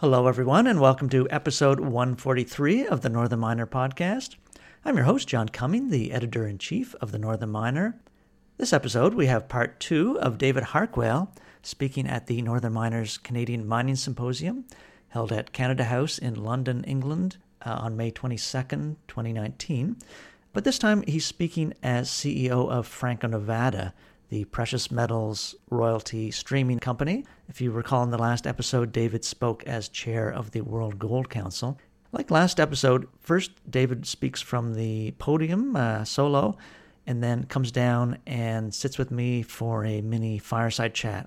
Hello, everyone, and welcome to episode 143 of the Northern Miner podcast. I'm your host, John Cumming, the editor in chief of the Northern Miner. This episode, we have part two of David Harquail speaking at the Northern Miners Canadian Mining Symposium held at Canada House in London, England uh, on May 22nd, 2019. But this time, he's speaking as CEO of Franco Nevada, the precious metals royalty streaming company. If you recall in the last episode, David spoke as chair of the World Gold Council. Like last episode, first David speaks from the podium uh, solo and then comes down and sits with me for a mini fireside chat.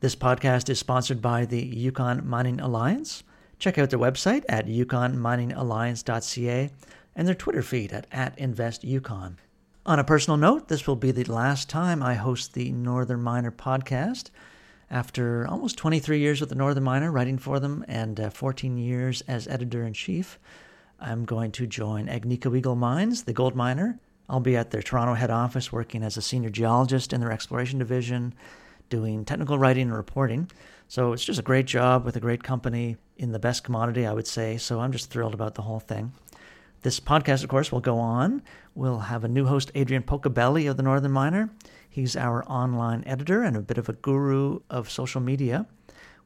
This podcast is sponsored by the Yukon Mining Alliance. Check out their website at yukonminingalliance.ca and their Twitter feed at, at InvestYukon. On a personal note, this will be the last time I host the Northern Miner podcast. After almost 23 years with the Northern Miner, writing for them, and uh, 14 years as editor in chief, I'm going to join Agnico Eagle Mines, the gold miner. I'll be at their Toronto head office working as a senior geologist in their exploration division, doing technical writing and reporting. So it's just a great job with a great company in the best commodity, I would say. So I'm just thrilled about the whole thing. This podcast, of course, will go on. We'll have a new host, Adrian Pocobelli of the Northern Miner. He's our online editor and a bit of a guru of social media.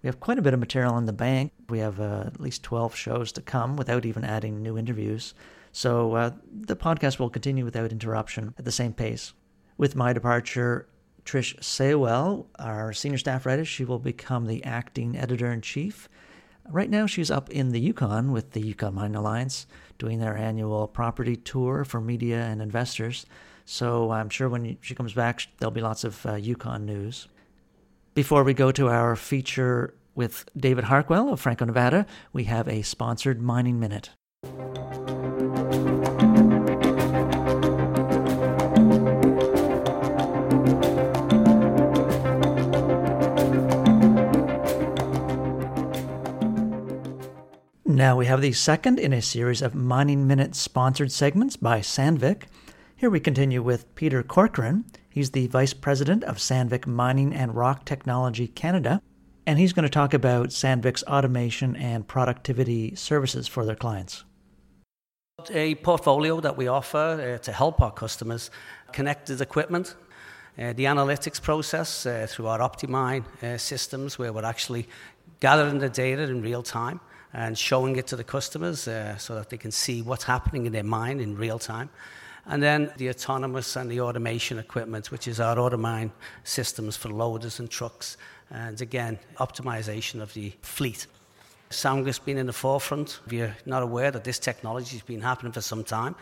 We have quite a bit of material in the bank. We have uh, at least 12 shows to come without even adding new interviews. So uh, the podcast will continue without interruption at the same pace. With my departure, Trish Saywell, our senior staff writer, she will become the acting editor in chief. Right now, she's up in the Yukon with the Yukon Mining Alliance doing their annual property tour for media and investors. So I'm sure when she comes back, there'll be lots of uh, Yukon news. Before we go to our feature with David Harquail of Franco Nevada, we have a sponsored mining minute. Now we have the second in a series of Mining Minute sponsored segments by Sandvik. Here we continue with Peter Corcoran. He's the Vice President of Sandvik Mining and Rock Technology Canada, and he's going to talk about Sandvik's automation and productivity services for their clients. A portfolio that we offer uh, to help our customers connected equipment, uh, the analytics process uh, through our Optimine uh, systems, where we're actually gathering the data in real time and showing it to the customers uh, so that they can see what's happening in their mine in real time. And then the autonomous and the automation equipment, which is our Automine systems for loaders and trucks, and again, optimization of the fleet. Sandvik's been in the forefront. If you're not aware that this technology has been happening for some time,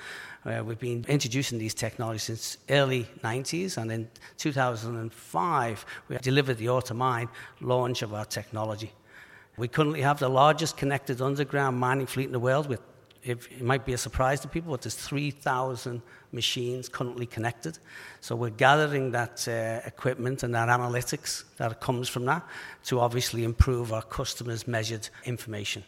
uh, we've been introducing these technologies since early 90s, and in 2005 we delivered the Automine launch of our technology. We currently have the largest connected underground mining fleet in the world. With, it might be a surprise to people, but there's 3,000 machines currently connected. So we're gathering that uh, equipment and that analytics that comes from that to obviously improve our customers' measured information.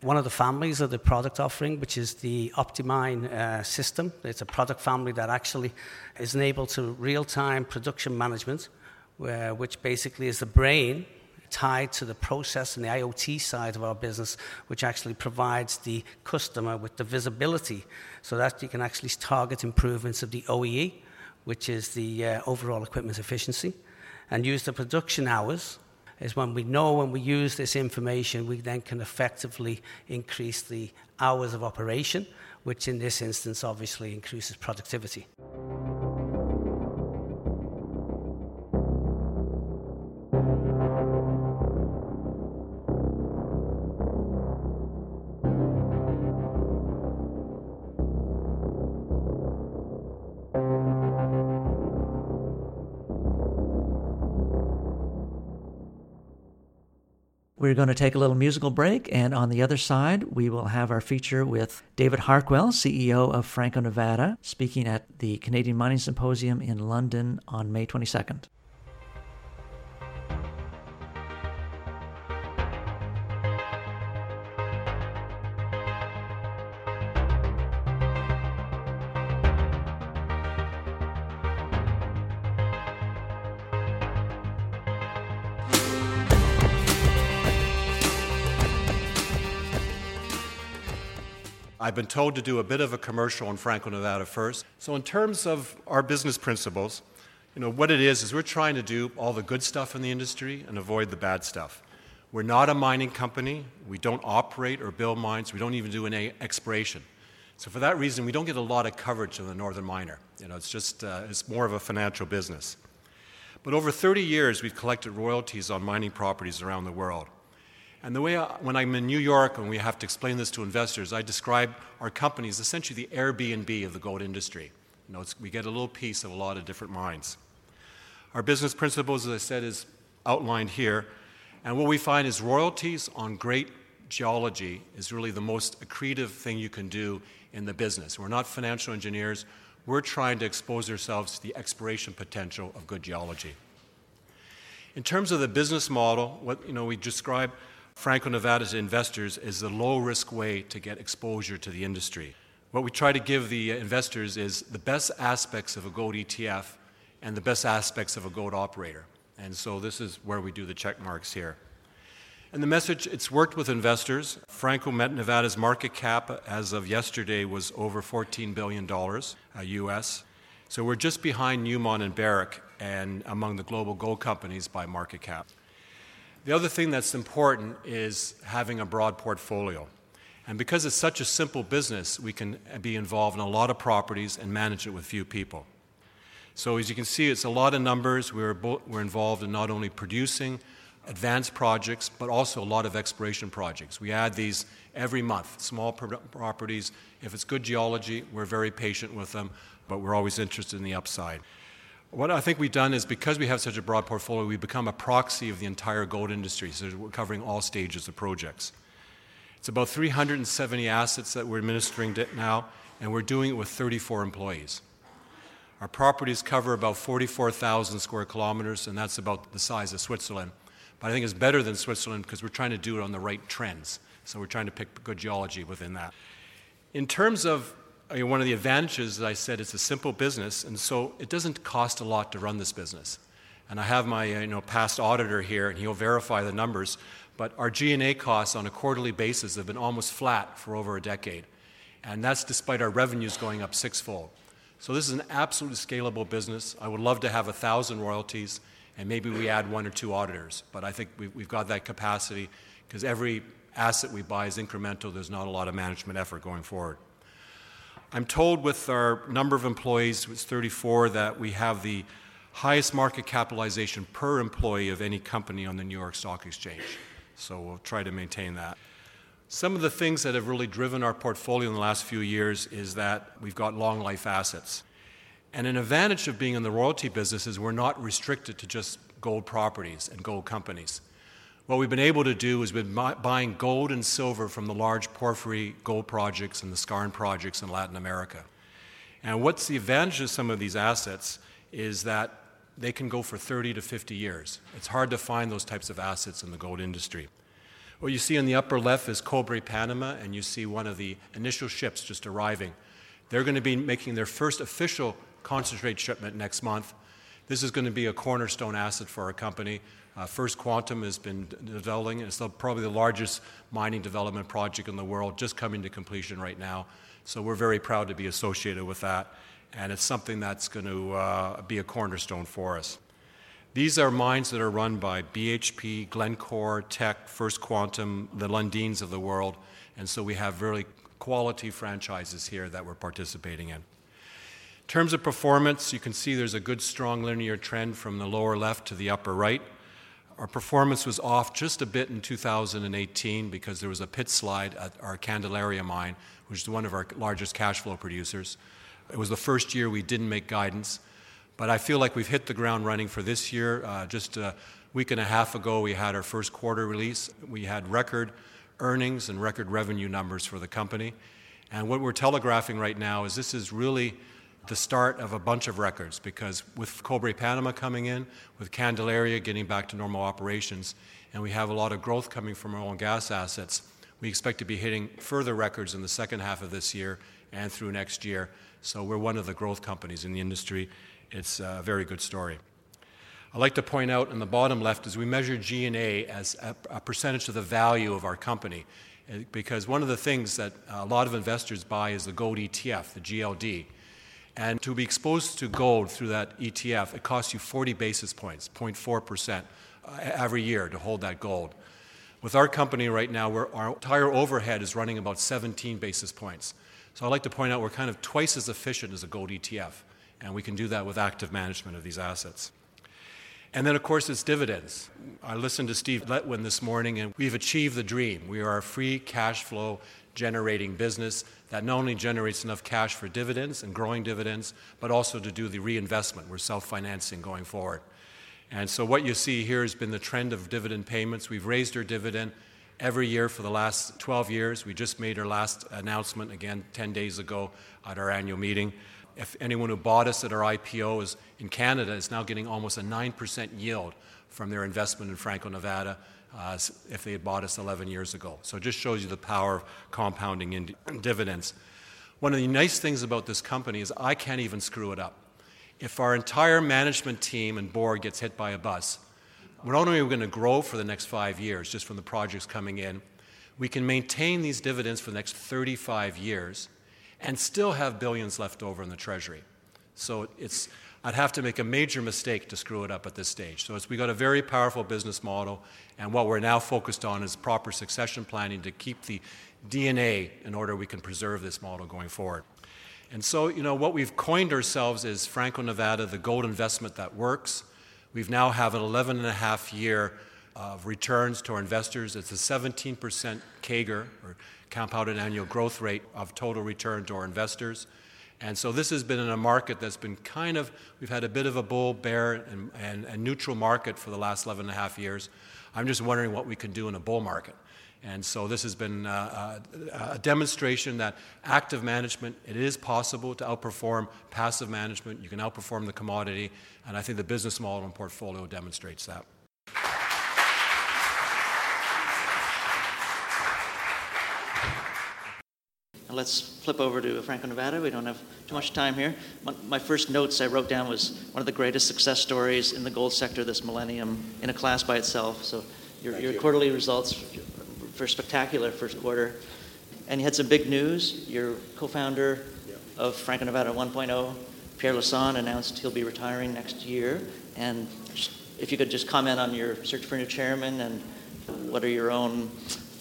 One of the families of the product offering, which is the Optimine uh, system, it's a product family that actually is enabled to real-time production management, where, which basically is the brain tied to the process and the IoT side of our business, which actually provides the customer with the visibility so that you can actually target improvements of the OEE, which is the uh, overall equipment efficiency, and use the production hours. Is when we know when we use this information, we then can effectively increase the hours of operation, which in this instance obviously increases productivity. We're going to take a little musical break, and on the other side, we will have our feature with David Harquail, CEO of Franco Nevada, speaking at the Canadian Mining Symposium in London on May 22nd. I've been told to do a bit of a commercial on Franco, Nevada first. So, in terms of our business principles, you know, what it is is we're trying to do all the good stuff in the industry and avoid the bad stuff. We're not a mining company. We don't operate or build mines. We don't even do any exploration. So for that reason, we don't get a lot of coverage of the northern miner. You know, it's just uh, it's more of a financial business. But over 30 years, we've collected royalties on mining properties around the world. And the way I, when I'm in New York and we have to explain this to investors, I describe our company as essentially the Airbnb of the gold industry. You know, we get a little piece of a lot of different mines. Our business principles, as I said, is outlined here. And what we find is royalties on great geology is really the most accretive thing you can do in the business. We're not financial engineers. We're trying to expose ourselves to the exploration potential of good geology. In terms of the business model, what you know, we describe Franco-Nevada's investors is the low-risk way to get exposure to the industry. What we try to give the investors is the best aspects of a gold ETF and the best aspects of a gold operator. And so this is where we do the check marks here. And the message, it's worked with investors. Franco Nevada's market cap as of yesterday was over $14 billion uh, US. So we're just behind Newmont and Barrick and among the global gold companies by market cap. The other thing that's important is having a broad portfolio. And because it's such a simple business, we can be involved in a lot of properties and manage it with few people. So as you can see, it's a lot of numbers. We're, bo- we're involved in not only producing, advanced projects, but also a lot of exploration projects. We add these every month, small pro- properties. If it's good geology, we're very patient with them, but we're always interested in the upside. What I think we've done is because we have such a broad portfolio, we've become a proxy of the entire gold industry, so we're covering all stages of projects. It's about 370 assets that we're administering now, and we're doing it with 34 employees. Our properties cover about 44,000 square kilometers, and that's about the size of Switzerland. But I think it's better than Switzerland because we're trying to do it on the right trends. So we're trying to pick good geology within that. In terms of One of the advantages, as I said, it's a simple business, and so it doesn't cost a lot to run this business. And I have my uh, you know, past auditor here, and he'll verify the numbers. But our G&A costs on a quarterly basis have been almost flat for over a decade. And that's despite our revenues going up sixfold. So this is an absolutely scalable business. I would love to have a thousand royalties and maybe we add one or two auditors. But I think we've got that capacity because every asset we buy is incremental. There's not a lot of management effort going forward. I'm told with our number of employees, it's 34, that we have the highest market capitalization per employee of any company on the New York Stock Exchange. So we'll try to maintain that. Some of the things that have really driven our portfolio in the last few years is that we've got long life assets. And an advantage of being in the royalty business is we're not restricted to just gold properties and gold companies. What we've been able to do is been buying gold and silver from the large porphyry gold projects and the skarn projects in Latin America. And what's the advantage of some of these assets is that they can go for 30 to 50 years. It's hard to find those types of assets in the gold industry. What you see in the upper left is Cobre Panama, and you see one of the initial ships just arriving. They're going to be making their first official concentrate shipment next month. This is going to be a cornerstone asset for our company. Uh, First Quantum has been developing, it's the, probably the largest mining development project in the world, just coming to completion right now. So we're very proud to be associated with that, and it's something that's going to uh, be a cornerstone for us. These are mines that are run by BHP, Glencore, Teck, First Quantum, the Lundins of the world, and so we have really quality franchises here that we're participating in. In terms of performance, you can see there's a good strong linear trend from the lower left to the upper right. Our performance was off just a bit in 2018 because there was a pit slide at our Candelaria mine, which is one of our largest cash flow producers. It was the first year we didn't make guidance, but I feel like we've hit the ground running for this year. Uh, just a week and a half ago, we had our first quarter release. We had record earnings and record revenue numbers for the company. And what we're telegraphing right now is this is really the start of a bunch of records because with Cobre Panama coming in, with Candelaria getting back to normal operations, and we have a lot of growth coming from oil and gas assets, we expect to be hitting further records in the second half of this year and through next year. So we're one of the growth companies in the industry. It's a very good story. I'd like to point out in the bottom left is we measure G&A as a, a percentage of the value of our company. Eh, because one of the things that a lot of investors buy is the gold ETF, the GLD. And to be exposed to gold through that ETF, it costs you 40 basis points, 0.4% uh, every year to hold that gold. With our company right now, our entire overhead is running about 17 basis points. So I'd like to point out we're kind of twice as efficient as a gold ETF, and we can do that with active management of these assets. And then, of course, it's dividends. I listened to Steve Letwin this morning, and we've achieved the dream. We are a free cash flow generating business that not only generates enough cash for dividends and growing dividends, but also to do the reinvestment. We're self financing going forward. And so, what you see here has been the trend of dividend payments. We've raised our dividend every year for the last 12 years. We just made our last announcement again 10 days ago at our annual meeting. If anyone who bought us at our IPO is in Canada is now getting almost a 9% yield from their investment in Franco Nevada uh, if they had bought us 11 years ago. So it just shows you the power of compounding in dividends. One of the nice things about this company is I can't even screw it up. If our entire management team and board gets hit by a bus, we're not only going to grow for the next five years just from the projects coming in, we can maintain these dividends for the next 35 years and still have billions left over in the treasury. So it's, I'd have to make a major mistake to screw it up at this stage. So we've got a very powerful business model, and what we're now focused on is proper succession planning to keep the DNA in order we can preserve this model going forward. And so, you know, what we've coined ourselves is Franco Nevada, the gold investment that works. We've now have an 11 and a half year of returns to our investors. It's a 17% CAGR, or compounded annual growth rate of total return to our investors. And so this has been in a market that's been kind of, we've had a bit of a bull, bear, and, and, and neutral market for the last 11 and a half years. I'm just wondering what we can do in a bull market. And so this has been uh, uh, a demonstration that active management, it is possible to outperform passive management. You can outperform the commodity. And I think the business model and portfolio demonstrates that. Let's flip over to Franco Nevada. We don't have too much time here. My first notes I wrote down was one of the greatest success stories in the gold sector this millennium in a class by itself. So your, your you. quarterly results for spectacular first quarter. And you had some big news. Your co-founder yeah. of Franco Nevada 1.0, Pierre Lassonde, announced he'll be retiring next year. And if you could just comment on your search for a new chairman and what are your own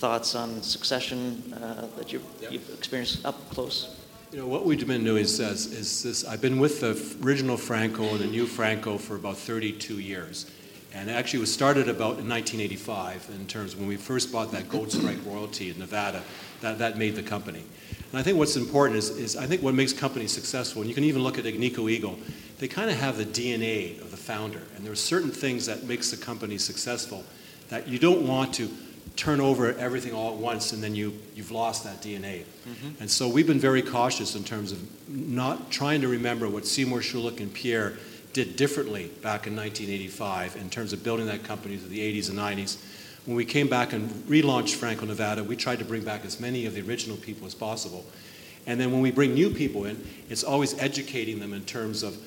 thoughts on succession uh, that you've, yeah. you've, experienced up close? You know, what we've been doing is, is this I've been with the original Franco and the new Franco for about 32 years. And actually, it was started about in 1985 in terms of when we first bought that Gold Strike royalty in Nevada. That, that made the company. And I think what's important is, is I think what makes companies successful, and you can even look at Agnico Eagle, they kind of have the DNA of the founder. And there are certain things that makes the company successful that you don't want to turn over everything all at once and then you, you've lost that DNA. Mm-hmm. And so we've been very cautious in terms of not trying to remember what Seymour Schulich and Pierre did differently back in 1985 in terms of building that company through the 80s and 90s. When we came back and relaunched Franco Nevada, we tried to bring back as many of the original people as possible. And then when we bring new people in, it's always educating them in terms of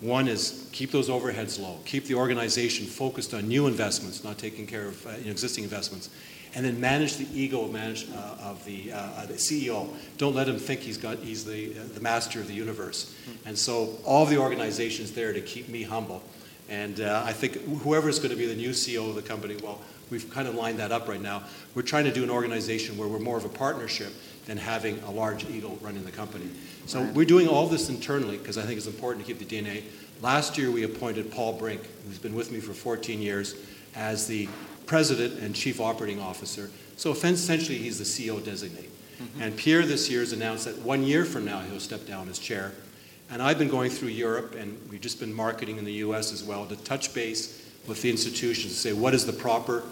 one is keep those overheads low, keep the organization focused on new investments, not taking care of uh, existing investments, and then manage the ego manage, uh, of the, uh, the, CEO. Don't let him think he's got he's the uh, the master of the universe. And so all the organizations there to keep me humble. And uh, I think whoever is going to be the new CEO of the company, well, we've kind of lined that up right now. We're trying to do an organization where we're more of a partnership than having a large eagle running the company. So we're doing all this internally because I think it's important to keep the DNA. Last year we appointed Paul Brink, who's been with me for 14 years, as the president and chief operating officer. So essentially, he's the CEO designate. Mm-hmm. And Pierre this year has announced that one year from now he'll step down as chair. And I've been going through Europe, and we've just been marketing in the U.S. as well to touch base with the institutions to say what is the proper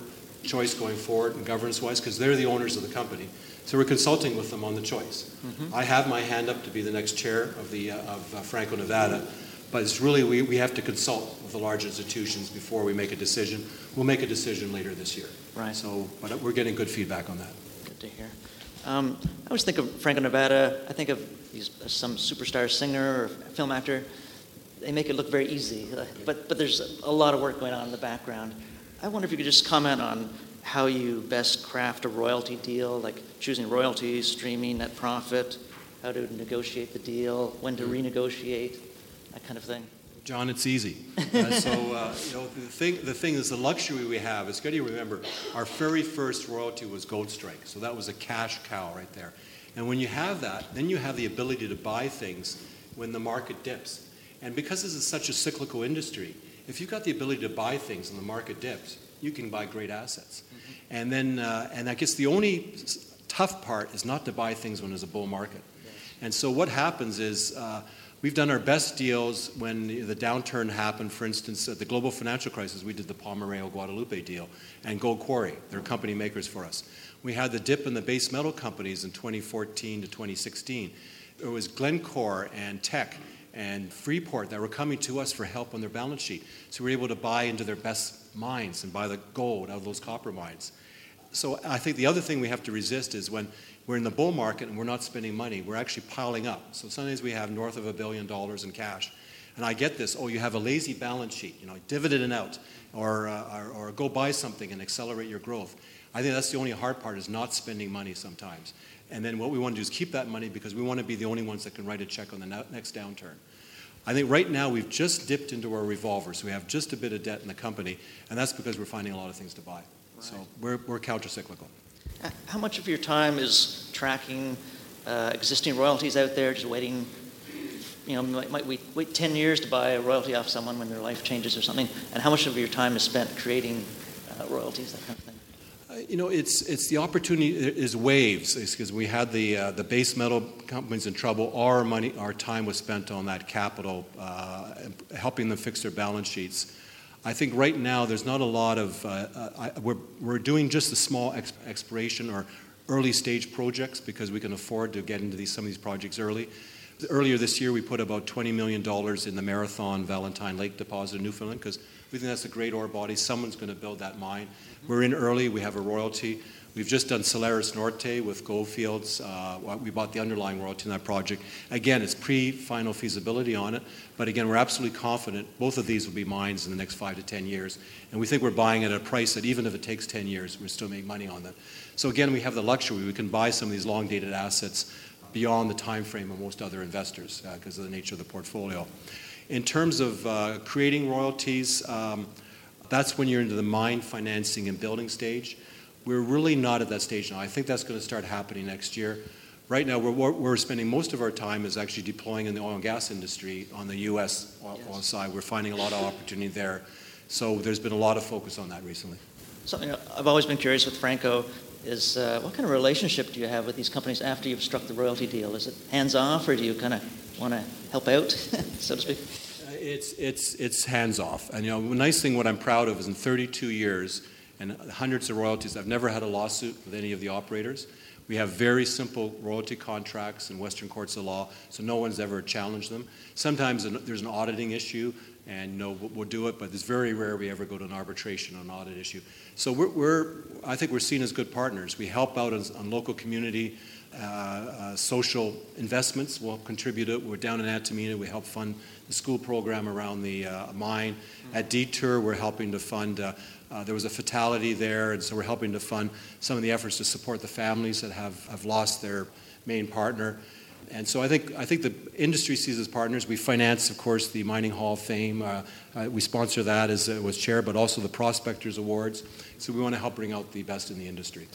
choice going forward and governance-wise, because they're the owners of the company. So we're consulting with them on the choice. Mm-hmm. I have my hand up to be the next chair of the uh, of uh, Franco Nevada. But it's really, we, we have to consult with the large institutions before we make a decision. We'll make a decision later this year. Right. So, but we're getting good feedback on that. Good to hear. Um, I always think of Franco Nevada, I think of these, some superstar singer or film actor. They make it look very easy, uh, but, but there's a lot of work going on in the background. I wonder if you could just comment on how you best craft a royalty deal, like choosing royalties, streaming, net profit, how to negotiate the deal, when to renegotiate, that kind of thing? John, it's easy. Uh, so, uh, you know, the thing, the thing is, the luxury we have is, got to remember, our very first royalty was Gold Strike. So that was a cash cow right there. And when you have that, then you have the ability to buy things when the market dips. And because this is such a cyclical industry, if you've got the ability to buy things and the market dips, you can buy great assets. Mm-hmm. And then, uh, and I guess the only tough part is not to buy things when there's a bull market. And so what happens is uh, we've done our best deals when the downturn happened. For instance, at the global financial crisis, we did the Palmarejo Guadalupe deal and Gold Quarry. They're company makers for us. We had the dip in the base metal companies in 2014 to 2016. It was Glencore and Teck and Freeport that were coming to us for help on their balance sheet. So we were able to buy into their best mines and buy the gold out of those copper mines. So I think the other thing we have to resist is when we're in the bull market and we're not spending money, we're actually piling up. So sometimes we have north of a billion dollars in cash. And I get this, oh, you have a lazy balance sheet, you know, dividend and out, or, uh, or, or go buy something and accelerate your growth. I think that's the only hard part is not spending money sometimes. And then what we want to do is keep that money because we want to be the only ones that can write a check on the next downturn. I think right now we've just dipped into our revolver, so we have just a bit of debt in the company, and that's because we're finding a lot of things to buy. Right. So we're, we're countercyclical. How much of your time is tracking uh, existing royalties out there, just waiting? You know, might, might wait, wait 10 years to buy a royalty off someone when their life changes or something, and how much of your time is spent creating uh, royalties, that kind of thing? You know, it's, it's the opportunity is waves because we had the, uh, the base metal companies in trouble. Our money, our time was spent on that capital, uh, helping them fix their balance sheets. I think right now there's not a lot of, uh, uh I, we're, we're doing just the small ex- exploration or early stage projects because we can afford to get into these, some of these projects early. Earlier this year, we put about $20 million in the Marathon Valentine Lake deposit in Newfoundland because we think that's a great ore body. Someone's going to build that mine. We're in early. We have a royalty. We've just done Salares Norte with Goldfields. Uh, we bought the underlying royalty in that project. Again, it's pre final feasibility on it, but again, we're absolutely confident both of these will be mines in the next five to 10 years. And we think we're buying at a price that even if it takes 10 years, we're still making money on them. So again, we have the luxury. We can buy some of these long dated assets beyond the time frame of most other investors because uh, of the nature of the portfolio. In terms of uh, creating royalties, um, that's when you're into the mine financing and building stage. We're really not at that stage now. I think that's going to start happening next year. Right now, we're, we're spending most of our time is actually deploying in the oil and gas industry on the U.S. Oil, yes. oil side. We're finding a lot of opportunity there. So there's been a lot of focus on that recently. Something I've always been curious with Franco is uh, what kind of relationship do you have with these companies after you've struck the royalty deal? Is it hands off, or do you kind of want to help out, so to speak? Uh, it's, it's, it's hands off. And you know, the nice thing, what I'm proud of is in 32 years and hundreds of royalties, I've never had a lawsuit with any of the operators. We have very simple royalty contracts in Western courts of law, so no one's ever challenged them. Sometimes there's an auditing issue, and know, we'll do it, but it's very rare we ever go to an arbitration on an audit issue. So we're, we're I think we're seen as good partners. We help out on, local community social investments. We'll contribute it. We're down in Antamina. We help fund the school program around the uh, mine. At Detour, we're helping to fund. Uh, uh, there was a fatality there, and so we're helping to fund some of the efforts to support the families that have, have lost their main partner. And so I think, I think the industry sees as partners. We finance, of course, the Mining Hall of Fame. Uh, uh, we sponsor that as uh, was chair, but also the Prospectors Awards. So we want to help bring out the best in the industry.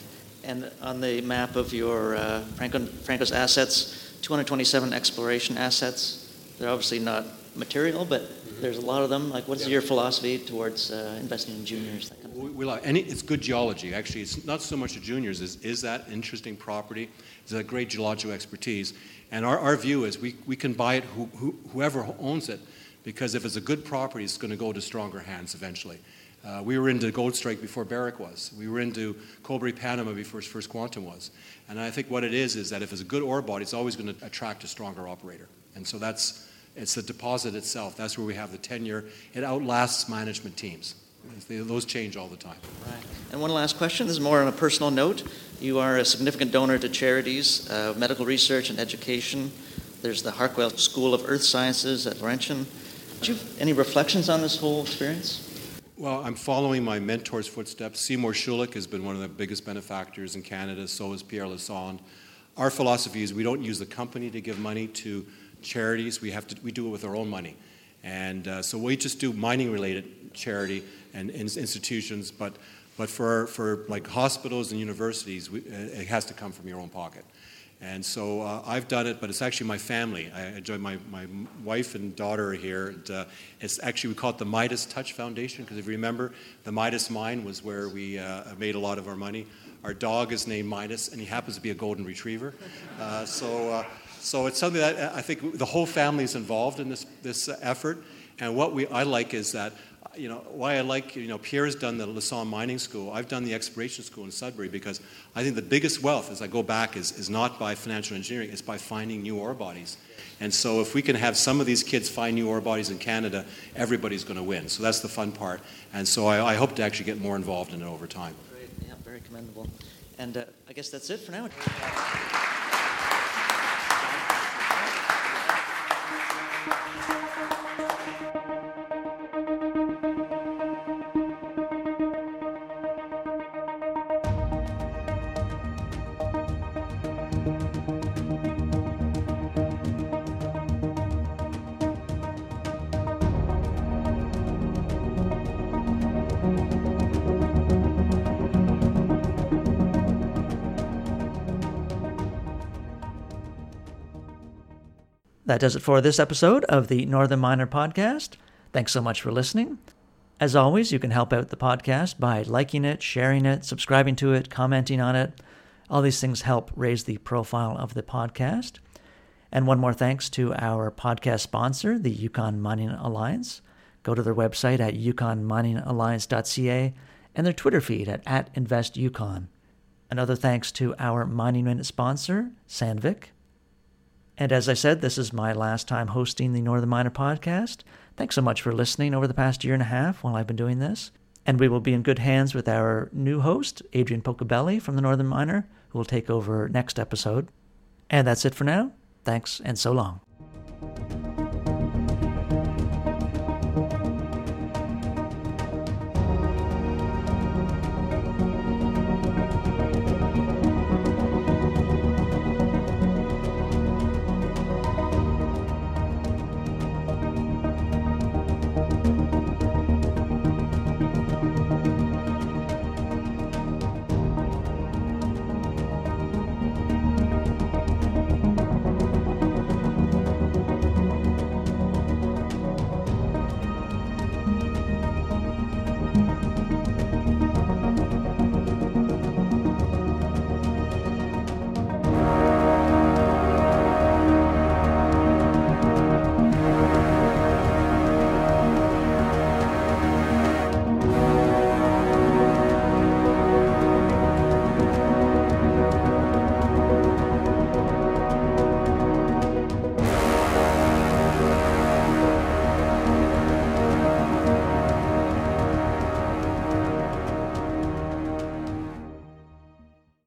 And on the map of your uh, Franco, Franco's assets, 227 exploration assets. They're obviously not material, but mm-hmm. there's a lot of them. Like, what's yeah. your philosophy towards uh, investing in juniors? Kind of we, we like, any, it's good geology. Actually, it's not so much the juniors. Is, is that interesting property? Is that great geological expertise? And our, our view is we, we can buy it who, who, whoever owns it, because if it's a good property, it's going to go to stronger hands eventually. Uh, we were into Gold Strike before Barrick was. We were into Cobre Panama before First Quantum was. And I think what it is is that if it's a good ore body, it's always going to attract a stronger operator. And so that's it's the deposit itself. That's where we have the tenure. It outlasts management teams. Those change all the time. Right. And one last question. This is more on a personal note. You are a significant donor to charities, uh, medical research, and education. There's the Harquail School of Earth Sciences at Laurentian. Do you have any reflections on this whole experience? Well, I'm following my mentor's footsteps. Seymour Schulich has been one of the biggest benefactors in Canada, so is Pierre Lassonde. Our philosophy is we don't use the company to give money to charities, we, have to, we do it with our own money. And uh, so we just do mining related charity and, and institutions, but, but for, for like hospitals and universities, we, it has to come from your own pocket. And so uh, I've done it, but it's actually my family. I enjoy my, my wife and daughter are here. And, uh, it's actually, we call it the Midas Touch Foundation, because if you remember, the Midas mine was where we uh, made a lot of our money. Our dog is named Midas, and he happens to be a golden retriever. Uh, so, uh, so it's something that I think the whole family is involved in this, this effort. And what we, I like is that you know, why I like, you know, Pierre's done the Lassonde Mining School. I've done the Exploration School in Sudbury because I think the biggest wealth, as I go back, is, is not by financial engineering, it's by finding new ore bodies. And so if we can have some of these kids find new ore bodies in Canada, everybody's going to win. So that's the fun part. And so I, I, hope to actually get more involved in it over time. Great. Yeah, very commendable. And uh, I guess that's it for now. That does it for this episode of the Northern Miner Podcast. Thanks so much for listening. As always, you can help out the podcast by liking it, sharing it, subscribing to it, commenting on it. All these things help raise the profile of the podcast. And one more thanks to our podcast sponsor, the Yukon Mining Alliance. Go to their website at yukonminingalliance.ca and their Twitter feed at, at InvestYukon. Another thanks to our Mining Minute sponsor, Sandvik. And as I said, this is my last time hosting the Northern Miner podcast. Thanks so much for listening over the past year and a half while I've been doing this. And we will be in good hands with our new host, Adrian Pocobelli from the Northern Miner, who will take over next episode. And that's it for now. Thanks and so long.